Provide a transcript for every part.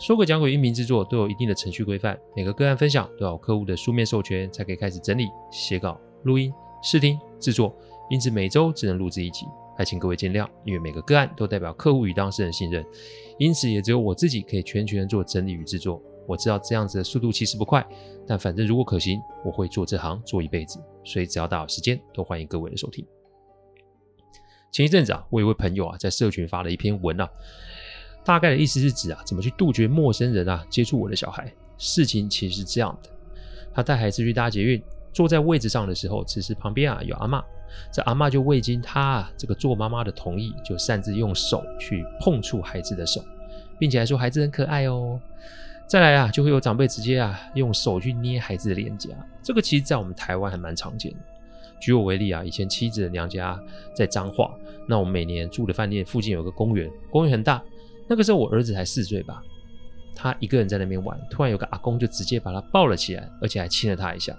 说鬼讲鬼音频制作都有一定的程序规范，每个个案分享都要有客户的书面授权才可以开始整理、写稿、录音、试听、制作，因此每周只能录制一集，还请各位见谅。因为每个个案都代表客户与当事人信任，因此也只有我自己可以全权做整理与制作。我知道这样子的速度其实不快，但反正如果可行，我会做这行做一辈子。所以只要大好时间，都欢迎各位的收听。前一阵子啊，我有位朋友啊在社群发了一篇文啊。大概的意思是指啊，怎么去杜绝陌生人啊接触我的小孩？事情其实是这样的：他带孩子去搭捷运，坐在位置上的时候，此时旁边啊有阿嬷，这阿嬷就未经他这个做妈妈的同意，就擅自用手去碰触孩子的手，并且还说孩子很可爱哦。再来啊，就会有长辈直接啊用手去捏孩子的脸颊，这个其实在我们台湾还蛮常见的。举我为例啊，以前妻子的娘家在彰化，那我们每年住的饭店附近有个公园，公园很大。那个时候我儿子才四岁吧，他一个人在那边玩，突然有个阿公就直接把他抱了起来，而且还亲了他一下。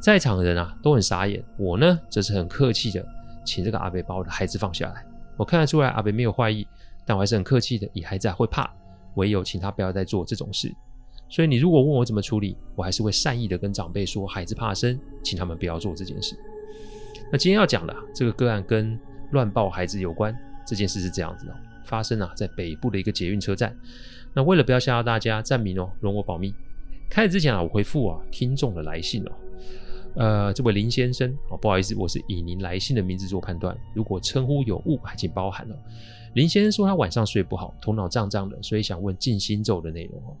在场的人啊都很傻眼，我呢则是很客气的请这个阿伯把我的孩子放下来。我看得出来阿伯没有坏意，但我还是很客气的，以孩子还会怕，唯有请他不要再做这种事。所以你如果问我怎么处理，我还是会善意的跟长辈说孩子怕生，请他们不要做这件事。那今天要讲的这个个案跟乱抱孩子有关，这件事是这样子的。发生啊，在北部的一个捷运车站。那为了不要吓到大家，暂名哦，容我保密。开始之前啊，我回复啊听众的来信哦。呃，这位林先生哦，不好意思，我是以您来信的名字做判断，如果称呼有误，还请包涵哦。林先生说他晚上睡不好，头脑胀胀的，所以想问静心咒的内容哦。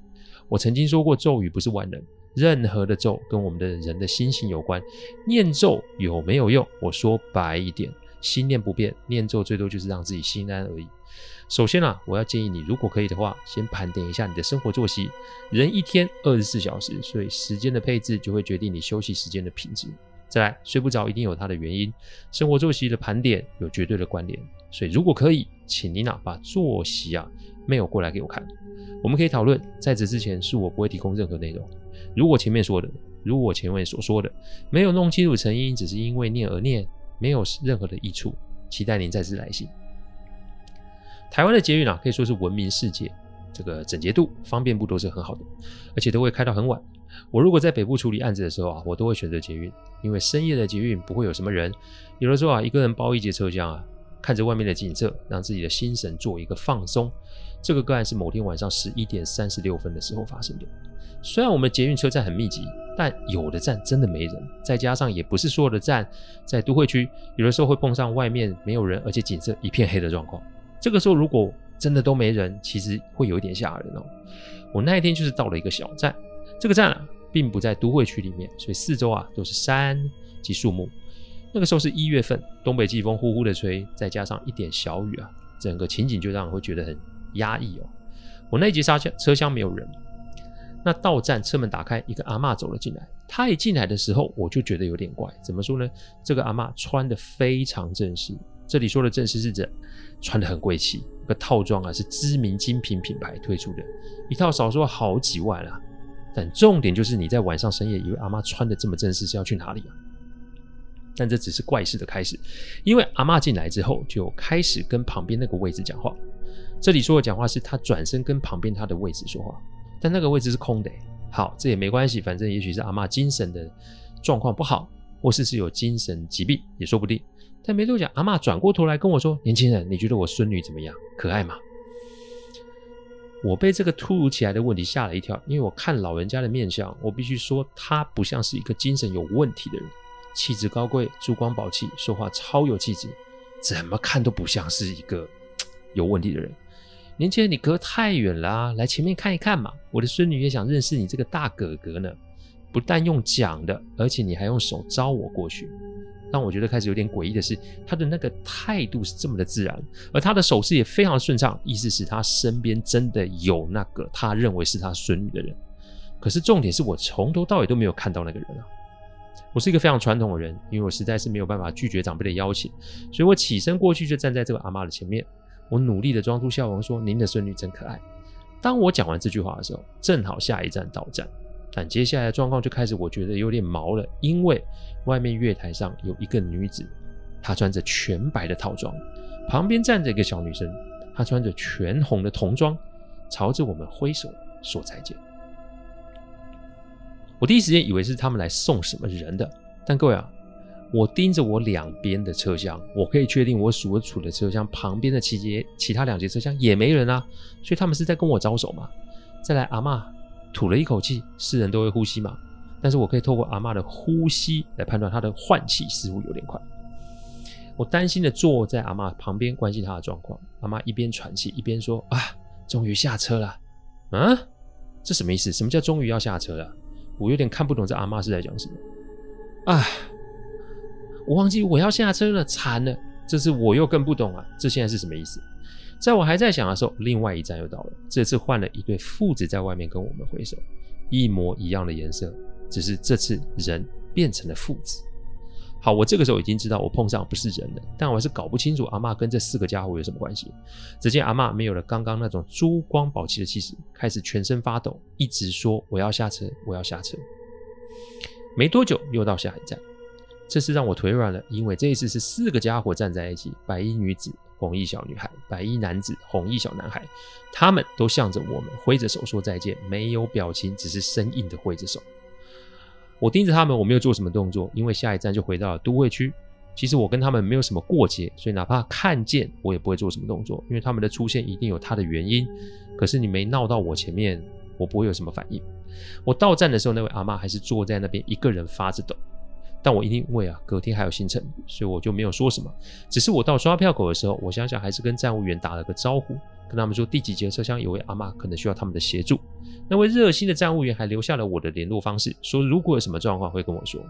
我曾经说过，咒语不是万能，任何的咒跟我们的人的心性有关。念咒有没有用？我说白一点，心念不变，念咒最多就是让自己心安而已。首先啊，我要建议你，如果可以的话，先盘点一下你的生活作息。人一天二十四小时，所以时间的配置就会决定你休息时间的品质。再来，睡不着一定有它的原因，生活作息的盘点有绝对的关联。所以如果可以，请您啊把作息啊没有过来给我看，我们可以讨论。在此之前，是我不会提供任何内容。如果前面说的，如果我前面所说的没有弄清楚成因，只是因为念而念，没有任何的益处，期待您再次来信。台湾的捷运啊，可以说是闻名世界，这个整洁度、方便度都是很好的，而且都会开到很晚。我如果在北部处理案子的时候啊，我都会选择捷运，因为深夜的捷运不会有什么人。有的时候啊，一个人包一节车厢啊，看着外面的景色，让自己的心神做一个放松。这个个案是某天晚上十一点三十六分的时候发生的。虽然我们捷运车站很密集，但有的站真的没人，再加上也不是所有的站在都会区，有的时候会碰上外面没有人，而且景色一片黑的状况。这个时候如果真的都没人，其实会有一点吓人哦。我那一天就是到了一个小站，这个站啊并不在都会区里面，所以四周啊都是山及树木。那个时候是一月份，东北季风呼呼的吹，再加上一点小雨啊，整个情景就让人会觉得很压抑哦。我那一节车厢车厢没有人，那到站车门打开，一个阿嬷走了进来。她一进来的时候，我就觉得有点怪，怎么说呢？这个阿嬷穿得非常正式。这里说的正式是指穿得很贵气，一个套装啊是知名精品品牌推出的，一套少说好几万啊。但重点就是你在晚上深夜以为阿妈穿得这么正式是要去哪里啊？但这只是怪事的开始，因为阿妈进来之后就开始跟旁边那个位置讲话。这里说的讲话是他转身跟旁边他的位置说话，但那个位置是空的。好，这也没关系，反正也许是阿妈精神的状况不好，或是是有精神疾病也说不定。但没多久，阿妈转过头来跟我说：“年轻人，你觉得我孙女怎么样？可爱吗？”我被这个突如其来的问题吓了一跳，因为我看老人家的面相，我必须说她不像是一个精神有问题的人，气质高贵，珠光宝气，说话超有气质，怎么看都不像是一个 有问题的人。年轻人，你隔太远了啊，来前面看一看嘛！我的孙女也想认识你这个大哥哥呢。不但用讲的，而且你还用手招我过去。让我觉得开始有点诡异的是，他的那个态度是这么的自然，而他的手势也非常顺畅，意思是他身边真的有那个他认为是他孙女的人。可是重点是我从头到尾都没有看到那个人啊，我是一个非常传统的人，因为我实在是没有办法拒绝长辈的邀请，所以我起身过去就站在这个阿嬷的前面，我努力的装出笑容说：“您的孙女真可爱。”当我讲完这句话的时候，正好下一站到站，但接下来的状况就开始我觉得有点毛了，因为外面月台上有一个女子，她穿着全白的套装，旁边站着一个小女生，她穿着全红的童装，朝着我们挥手说再见。我第一时间以为是他们来送什么人的，但各位啊，我盯着我两边的车厢，我可以确定我所处的车厢旁边的其节其他两节车厢也没人啊，所以他们是在跟我招手嘛。再来，阿嬷吐了一口气，是人都会呼吸嘛，但是我可以透过阿嬷的呼吸来判断她的换气似乎有点快。我担心的坐在阿嬷旁边关心她的状况，阿嬷一边喘气一边说：“啊，终于下车了。”啊，这什么意思？什么叫终于要下车了？我有点看不懂这阿嬷是在讲什么，啊，我忘记我要下车了，惨了！这次我又更不懂啊，这现在是什么意思？在我还在想的时候，另外一站又到了，这次换了一对父子在外面跟我们挥手，一模一样的颜色，只是这次人变成了父子。好，我这个时候已经知道我碰上不是人了，但我还是搞不清楚阿嬷跟这四个家伙有什么关系。只见阿嬷没有了刚刚那种珠光宝气的气势，开始全身发抖，一直说：“我要下车，我要下车。”没多久又到下一站，这次让我腿软了，因为这一次是四个家伙站在一起：白衣女子、红衣小女孩、白衣男子、红衣小男孩，他们都向着我们挥着手说再见，没有表情，只是生硬的挥着手。我盯着他们，我没有做什么动作，因为下一站就回到了都会区。其实我跟他们没有什么过节，所以哪怕看见我也不会做什么动作，因为他们的出现一定有他的原因。可是你没闹到我前面，我不会有什么反应。我到站的时候，那位阿妈还是坐在那边一个人发着抖。但我因为啊隔天还有行程，所以我就没有说什么。只是我到刷票口的时候，我想想还是跟站务员打了个招呼。跟他们说第几节车厢有位阿嬷可能需要他们的协助，那位热心的站务员还留下了我的联络方式，说如果有什么状况会跟我说。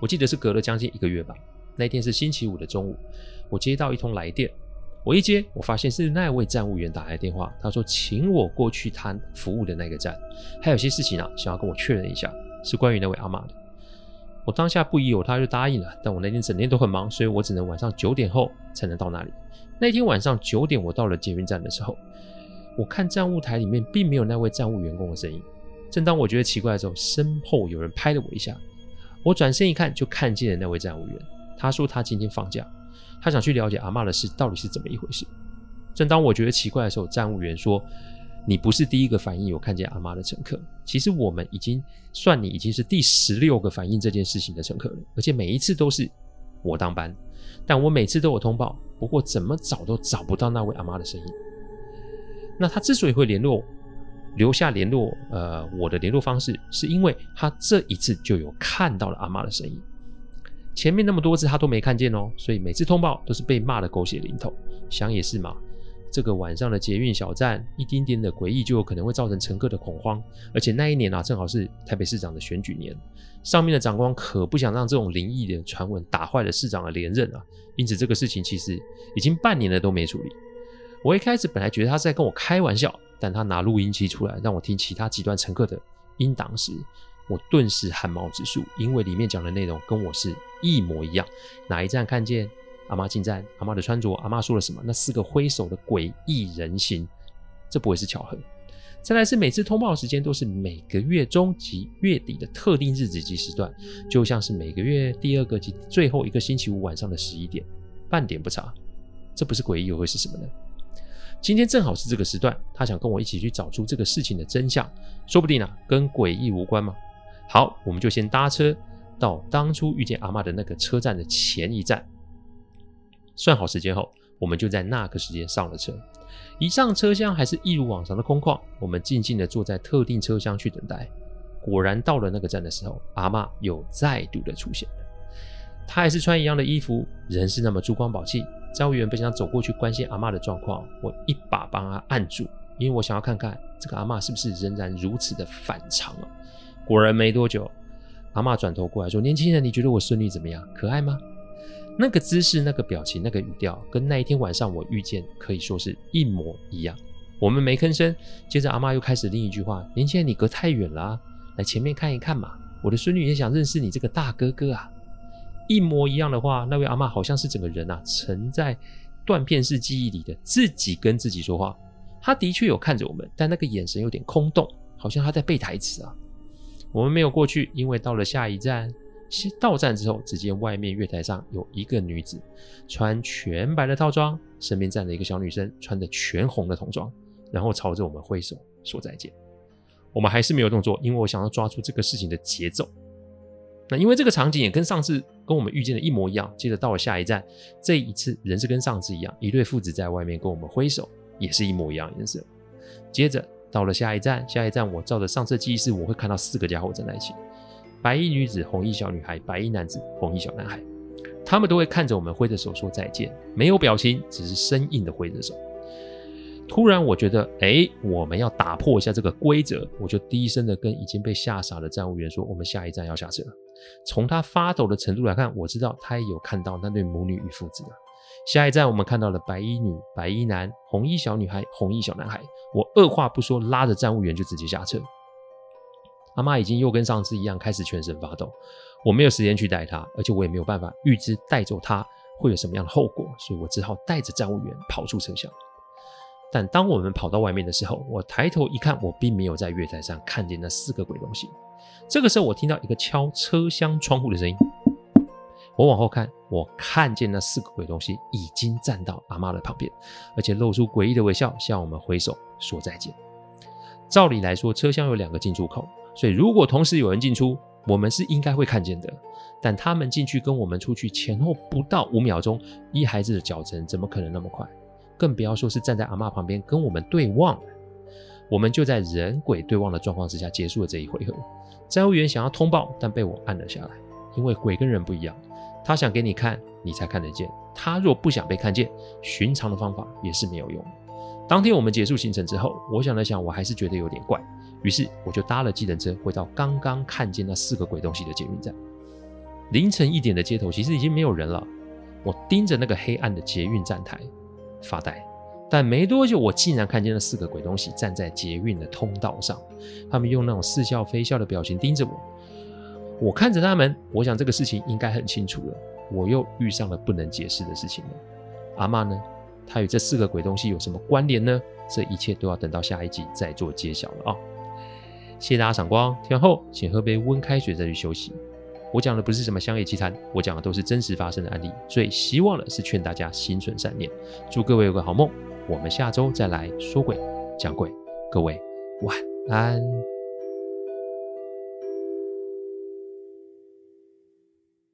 我记得是隔了将近一个月吧，那天是星期五的中午，我接到一通来电，我一接，我发现是那位站务员打来电话，他说请我过去他服务的那个站，还有些事情啊想要跟我确认一下，是关于那位阿嬷的。我当下不疑有他，就答应了。但我那天整天都很忙，所以我只能晚上九点后才能到那里。那天晚上九点，我到了捷运站的时候，我看站务台里面并没有那位站务员工的身影。正当我觉得奇怪的时候，身后有人拍了我一下。我转身一看，就看见了那位站务员。他说他今天放假，他想去了解阿嬷的事到底是怎么一回事。正当我觉得奇怪的时候，站务员说。你不是第一个反应有看见阿妈的乘客，其实我们已经算你已经是第十六个反映这件事情的乘客了，而且每一次都是我当班，但我每次都有通报，不过怎么找都找不到那位阿妈的身影。那他之所以会联络，留下联络呃我的联络方式，是因为他这一次就有看到了阿妈的身影，前面那么多次他都没看见哦，所以每次通报都是被骂的狗血淋头，想也是嘛。这个晚上的捷运小站，一丁点的诡异就有可能会造成乘客的恐慌。而且那一年啊，正好是台北市长的选举年，上面的长官可不想让这种灵异的传闻打坏了市长的连任啊。因此，这个事情其实已经半年了都没处理。我一开始本来觉得他是在跟我开玩笑，但他拿录音机出来让我听其他几段乘客的音档时，我顿时汗毛直竖，因为里面讲的内容跟我是一模一样。哪一站看见？阿嬷进站，阿嬷的穿着，阿嬷说了什么？那四个挥手的诡异人形，这不会是巧合。再来是每次通报的时间都是每个月中及月底的特定日子及时段，就像是每个月第二个及最后一个星期五晚上的十一点，半点不差。这不是诡异又会是什么呢？今天正好是这个时段，他想跟我一起去找出这个事情的真相，说不定啊，跟诡异无关嘛。好，我们就先搭车到当初遇见阿嬷的那个车站的前一站。算好时间后，我们就在那个时间上了车。一上车厢，还是一如往常的空旷。我们静静的坐在特定车厢去等待。果然，到了那个站的时候，阿嬷又再度的出现了。她还是穿一样的衣服，人是那么珠光宝气。站务员本想走过去关心阿嬷的状况，我一把帮她按住，因为我想要看看这个阿嬷是不是仍然如此的反常啊。果然没多久，阿嬷转头过来说：“年轻人，你觉得我孙女怎么样？可爱吗？”那个姿势、那个表情、那个语调，跟那一天晚上我遇见可以说是一模一样。我们没吭声。接着阿妈又开始另一句话：“年轻人，你隔太远了啊，来前面看一看嘛。”我的孙女也想认识你这个大哥哥啊。”一模一样的话，那位阿妈好像是整个人啊沉在断片式记忆里的，自己跟自己说话。他的确有看着我们，但那个眼神有点空洞，好像他在背台词啊。我们没有过去，因为到了下一站，到站之后，只见外面月台上有一个女子，穿全白的套装，身边站着一个小女生，穿着全红的童装，然后朝着我们挥手说再见。我们还是没有动作，因为我想要抓住这个事情的节奏。那因为这个场景也跟上次跟我们遇见的一模一样，接着到了下一站，这一次人是跟上次一样，一对父子在外面跟我们挥手，也是一模一样颜色。接着到了下一站，下一站我照着上次记忆是，我会看到四个家伙站在一起：白衣女子、红衣小女孩、白衣男子、红衣小男孩。他们都会看着我们挥着手说再见，没有表情，只是生硬的挥着手。突然，我觉得，哎，我们要打破一下这个规则，我就低声的跟已经被吓傻的站务员说：“我们下一站要下车。”从他发抖的程度来看，我知道他也有看到那对母女与父子。下一站，我们看到了白衣女、白衣男、红衣小女孩、红衣小男孩。我二话不说，拉着站务员就直接下车。阿嬷已经又跟上次一样开始全身发抖，我没有时间去带她，而且我也没有办法预知带走她会有什么样的后果，所以我只好带着站务员跑出车厢。但当我们跑到外面的时候，我抬头一看，我并没有在月台上看见那四个鬼东西。这个时候，我听到一个敲车厢窗户的声音。我往后看，我看见那四个鬼东西已经站到阿妈的旁边，而且露出诡异的微笑，向我们挥手说再见。照理来说，车厢有两个进出口，所以如果同时有人进出，我们是应该会看见的。但他们进去跟我们出去前后不到五秒钟，一孩子的脚程，怎么可能那么快？更不要说是站在阿嬷旁边跟我们对望。我们就在人鬼对望的状况之下结束了这一回合。站务员想要通报，但被我按了下来，因为鬼跟人不一样，他想给你看，你才看得见。他若不想被看见，寻常的方法也是没有用。当天我们结束行程之后，我想了想，我还是觉得有点怪，于是我就搭了计程车回到刚刚看见那四个鬼东西的捷运站。凌晨一点的街头其实已经没有人了，我盯着那个黑暗的捷运站台发呆。但没多久，我竟然看见那四个鬼东西站在捷运的通道上，他们用那种似笑非笑的表情盯着我。我看着他们，我想这个事情应该很清楚了。我又遇上了不能解释的事情了。阿嬷呢？它与这四个鬼东西有什么关联呢？这一切都要等到下一集再做揭晓了啊、谢谢大家赏光，听完后请喝杯温开水再去休息。我讲的不是什么乡野奇谈，我讲的都是真实发生的案例。最希望的是劝大家心存善念，祝各位有个好梦。我们下周再来说鬼讲鬼，各位晚安。